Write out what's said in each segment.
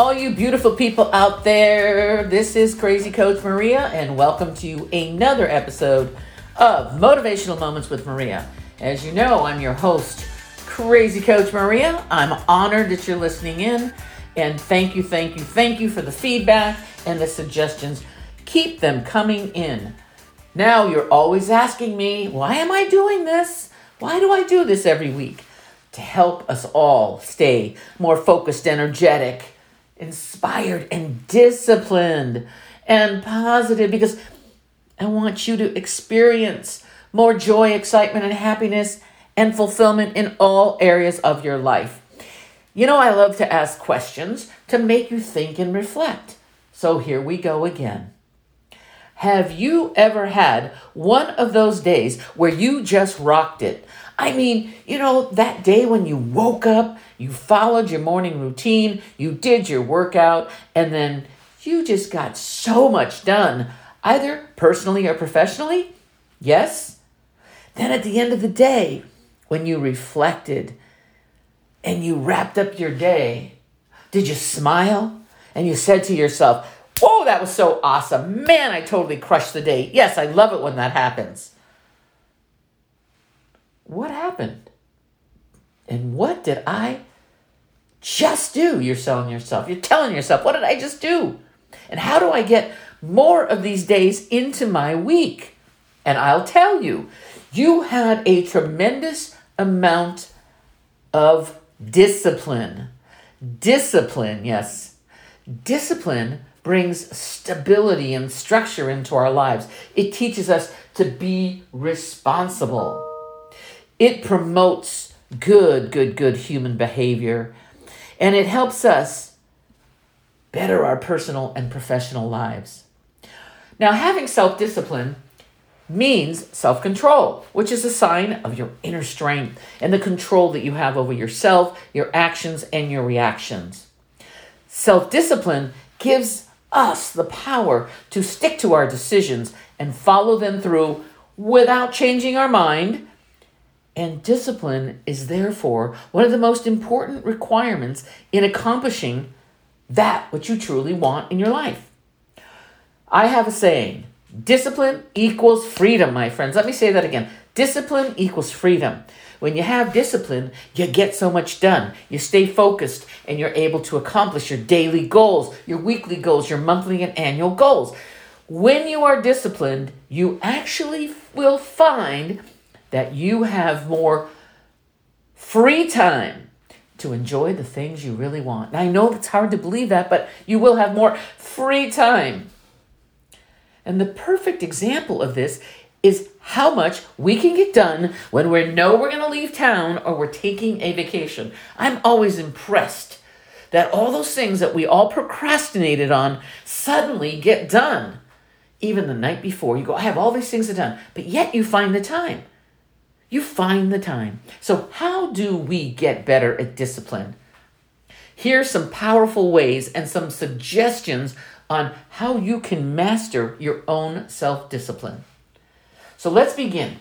All you beautiful people out there, this is Crazy Coach Maria, and welcome to another episode of Motivational Moments with Maria. As you know, I'm your host, Crazy Coach Maria. I'm honored that you're listening in, and thank you, thank you, thank you for the feedback and the suggestions. Keep them coming in. Now, you're always asking me, why am I doing this? Why do I do this every week? To help us all stay more focused, energetic, inspired, and disciplined and positive because I want you to experience more joy, excitement, and happiness and fulfillment in all areas of your life. You know, I love to ask questions to make you think and reflect. So here we go again. Have you ever had one of those days where you just rocked it? I mean, you know, that day when you woke up, you followed your morning routine, you did your workout, and then you just got so much done, either personally or professionally? Yes? Then at the end of the day, when you reflected and you wrapped up your day, did you smile and you said to yourself, Oh, that was so awesome. Man, I totally crushed the day. Yes, I love it when that happens. What happened? And what did I just do? You're selling yourself. You're telling yourself, what did I just do? And how do I get more of these days into my week? And I'll tell you, you had a tremendous amount of discipline. Discipline, yes. Discipline brings stability and structure into our lives. It teaches us to be responsible. It promotes good, good, good human behavior. And it helps us better our personal and professional lives. Now, having self discipline means self control, which is a sign of your inner strength and the control that you have over yourself, your actions, and your reactions. Self discipline gives us the power to stick to our decisions and follow them through without changing our mind. And discipline is therefore one of the most important requirements in accomplishing that which you truly want in your life. I have a saying discipline equals freedom, my friends. Let me say that again. Discipline equals freedom. When you have discipline, you get so much done. You stay focused and you're able to accomplish your daily goals, your weekly goals, your monthly and annual goals. When you are disciplined, you actually will find that you have more free time to enjoy the things you really want. Now, I know it's hard to believe that, but you will have more free time. And the perfect example of this is how much we can get done when we know we're going to leave town or we're taking a vacation. I'm always impressed that all those things that we all procrastinated on suddenly get done. Even the night before, you go, I have all these things to done, but yet you find the time. You find the time. So, how do we get better at discipline? Here's some powerful ways and some suggestions on how you can master your own self discipline. So let's begin.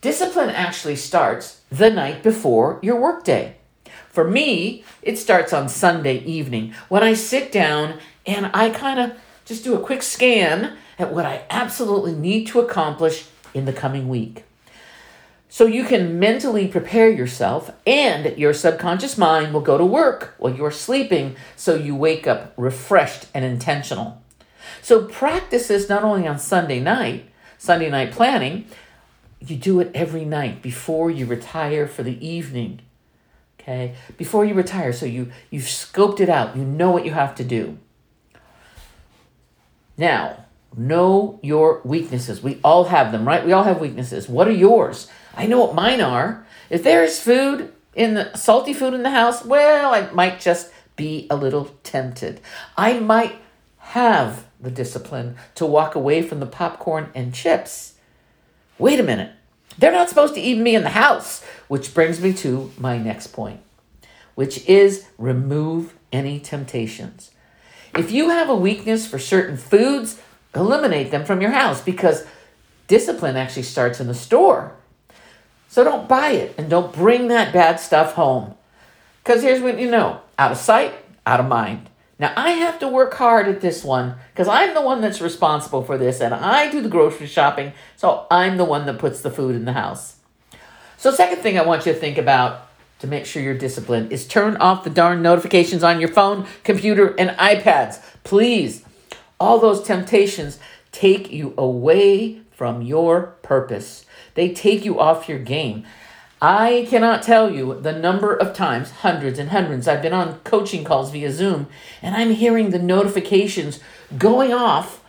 Discipline actually starts the night before your workday. For me, it starts on Sunday evening when I sit down and I kind of just do a quick scan at what I absolutely need to accomplish in the coming week. So you can mentally prepare yourself, and your subconscious mind will go to work while you're sleeping so you wake up refreshed and intentional. So practice this not only on Sunday night, Sunday night planning, you do it every night before you retire for the evening. Okay? Before you retire, so you you've scoped it out. You know what you have to do. Now, know your weaknesses. We all have them, right? We all have weaknesses. What are yours? I know what mine are. If there's food in the salty food in the house, well, I might just be a little tempted. I might have the discipline to walk away from the popcorn and chips. Wait a minute. They're not supposed to eat me in the house, which brings me to my next point, which is remove any temptations. If you have a weakness for certain foods, eliminate them from your house because discipline actually starts in the store. So don't buy it and don't bring that bad stuff home. Because here's what you know out of sight, out of mind. Now I have to work hard at this one because I'm the one that's responsible for this and I do the grocery shopping, so I'm the one that puts the food in the house. So, second thing I want you to think about to make sure you're disciplined is turn off the darn notifications on your phone, computer, and iPads. Please. All those temptations take you away from your purpose. They take you off your game. I cannot tell you the number of times, hundreds and hundreds, I've been on coaching calls via Zoom, and I'm hearing the notifications going off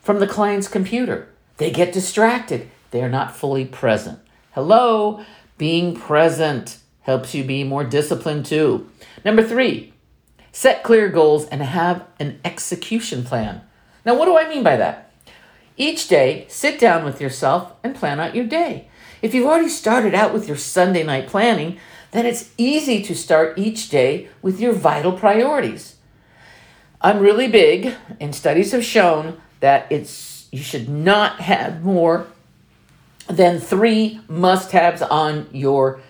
from the client's computer. They get distracted, they're not fully present. Hello, being present helps you be more disciplined too. Number three, set clear goals and have an execution plan. Now, what do I mean by that? Each day, sit down with yourself and plan out your day. If you've already started out with your Sunday night planning, then it's easy to start each day with your vital priorities. I'm really big, and studies have shown that it's you should not have more than three must-haves on your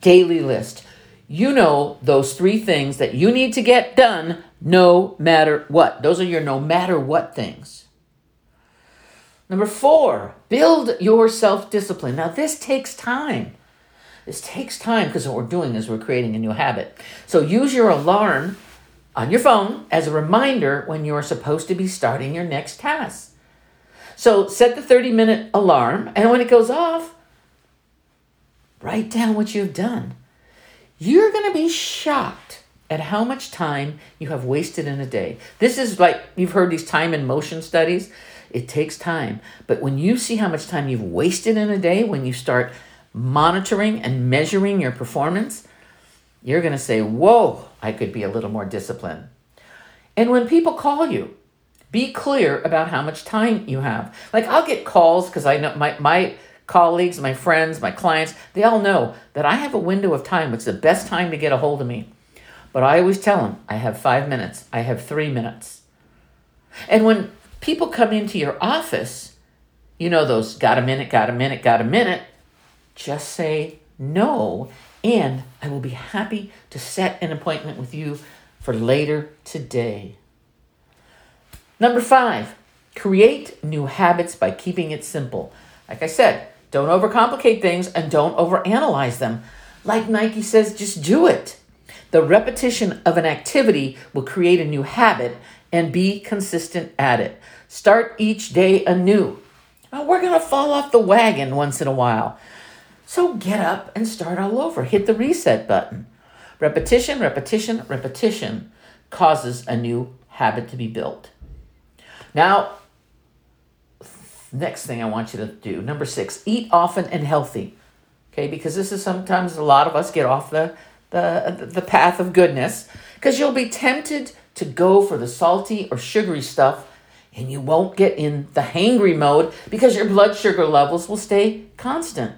daily list. You know those three things that you need to get done no matter what. Those are your no matter what things. Number four, build your self discipline. Now, this takes time. This takes time because what we're doing is we're creating a new habit. So, use your alarm on your phone as a reminder when you're supposed to be starting your next task. So, set the 30 minute alarm, and when it goes off, write down what you've done. You're going to be shocked at how much time you have wasted in a day. This is like you've heard these time and motion studies. It takes time. But when you see how much time you've wasted in a day, when you start monitoring and measuring your performance, you're going to say, Whoa, I could be a little more disciplined. And when people call you, be clear about how much time you have. Like I'll get calls because I know my, my colleagues, my friends, my clients, they all know that I have a window of time. It's the best time to get a hold of me. But I always tell them I have five minutes, I have three minutes. And when people come into your office, you know, those got a minute, got a minute, got a minute, just say no, and I will be happy to set an appointment with you for later today. Number five, create new habits by keeping it simple. Like I said, don't overcomplicate things and don't overanalyze them. Like Nike says, just do it. The repetition of an activity will create a new habit and be consistent at it. Start each day anew. We're going to fall off the wagon once in a while. So get up and start all over. Hit the reset button. Repetition, repetition, repetition causes a new habit to be built. Now, next thing I want you to do, number six, eat often and healthy. Okay, because this is sometimes a lot of us get off the, the, the path of goodness because you'll be tempted to go for the salty or sugary stuff and you won't get in the hangry mode because your blood sugar levels will stay constant.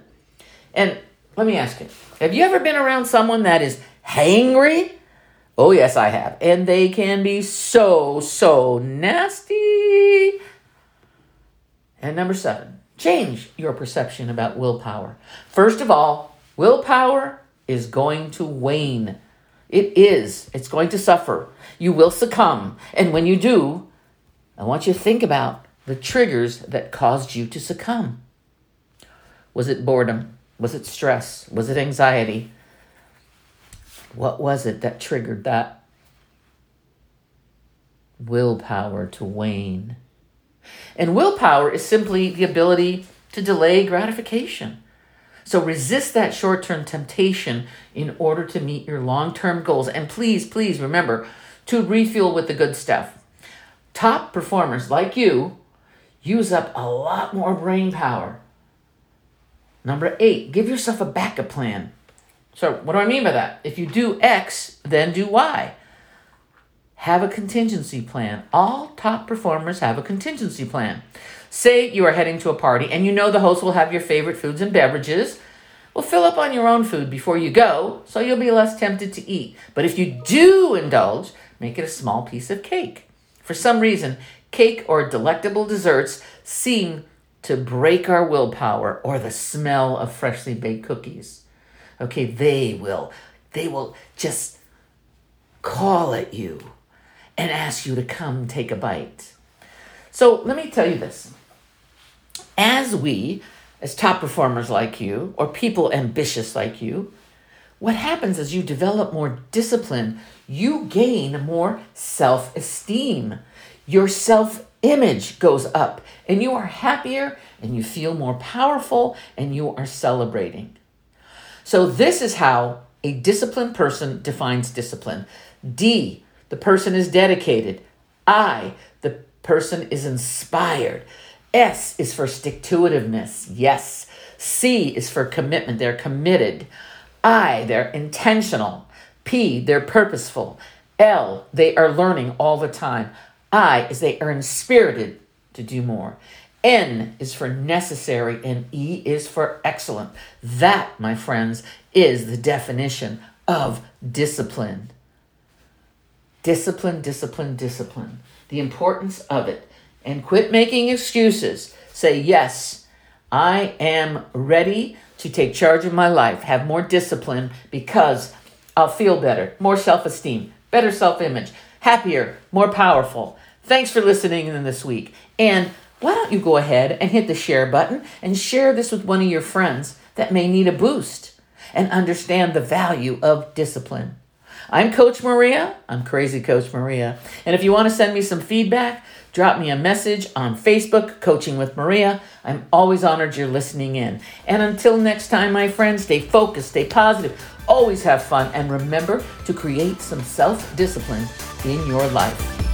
And let me ask you have you ever been around someone that is hangry? Oh, yes, I have. And they can be so, so nasty. And number seven, change your perception about willpower. First of all, willpower is going to wane. It is. It's going to suffer. You will succumb. And when you do, I want you to think about the triggers that caused you to succumb. Was it boredom? Was it stress? Was it anxiety? What was it that triggered that willpower to wane? And willpower is simply the ability to delay gratification. So resist that short term temptation in order to meet your long term goals. And please, please remember to refuel with the good stuff top performers like you use up a lot more brain power. Number eight, give yourself a backup plan. So, what do I mean by that? If you do X, then do Y. Have a contingency plan. All top performers have a contingency plan. Say you are heading to a party and you know the host will have your favorite foods and beverages. Well, fill up on your own food before you go so you'll be less tempted to eat. But if you do indulge, make it a small piece of cake. For some reason, cake or delectable desserts seem to break our willpower or the smell of freshly baked cookies. Okay, they will they will just call at you and ask you to come take a bite. So let me tell you this. As we, as top performers like you, or people ambitious like you, what happens is you develop more discipline, you gain more self esteem. Your self image goes up, and you are happier, and you feel more powerful, and you are celebrating. So, this is how a disciplined person defines discipline. D, the person is dedicated. I, the person is inspired. S is for stick to itiveness. Yes. C is for commitment. They're committed. I, they're intentional. P, they're purposeful. L, they are learning all the time. I is they are inspirited to do more. N is for necessary and E is for excellent. That, my friends, is the definition of discipline. Discipline, discipline, discipline. The importance of it. And quit making excuses. Say, yes, I am ready to take charge of my life, have more discipline because I'll feel better, more self esteem, better self image, happier, more powerful. Thanks for listening in this week. And why don't you go ahead and hit the share button and share this with one of your friends that may need a boost and understand the value of discipline. I'm Coach Maria. I'm Crazy Coach Maria. And if you want to send me some feedback, drop me a message on Facebook, Coaching with Maria. I'm always honored you're listening in. And until next time, my friends, stay focused, stay positive, always have fun, and remember to create some self discipline in your life.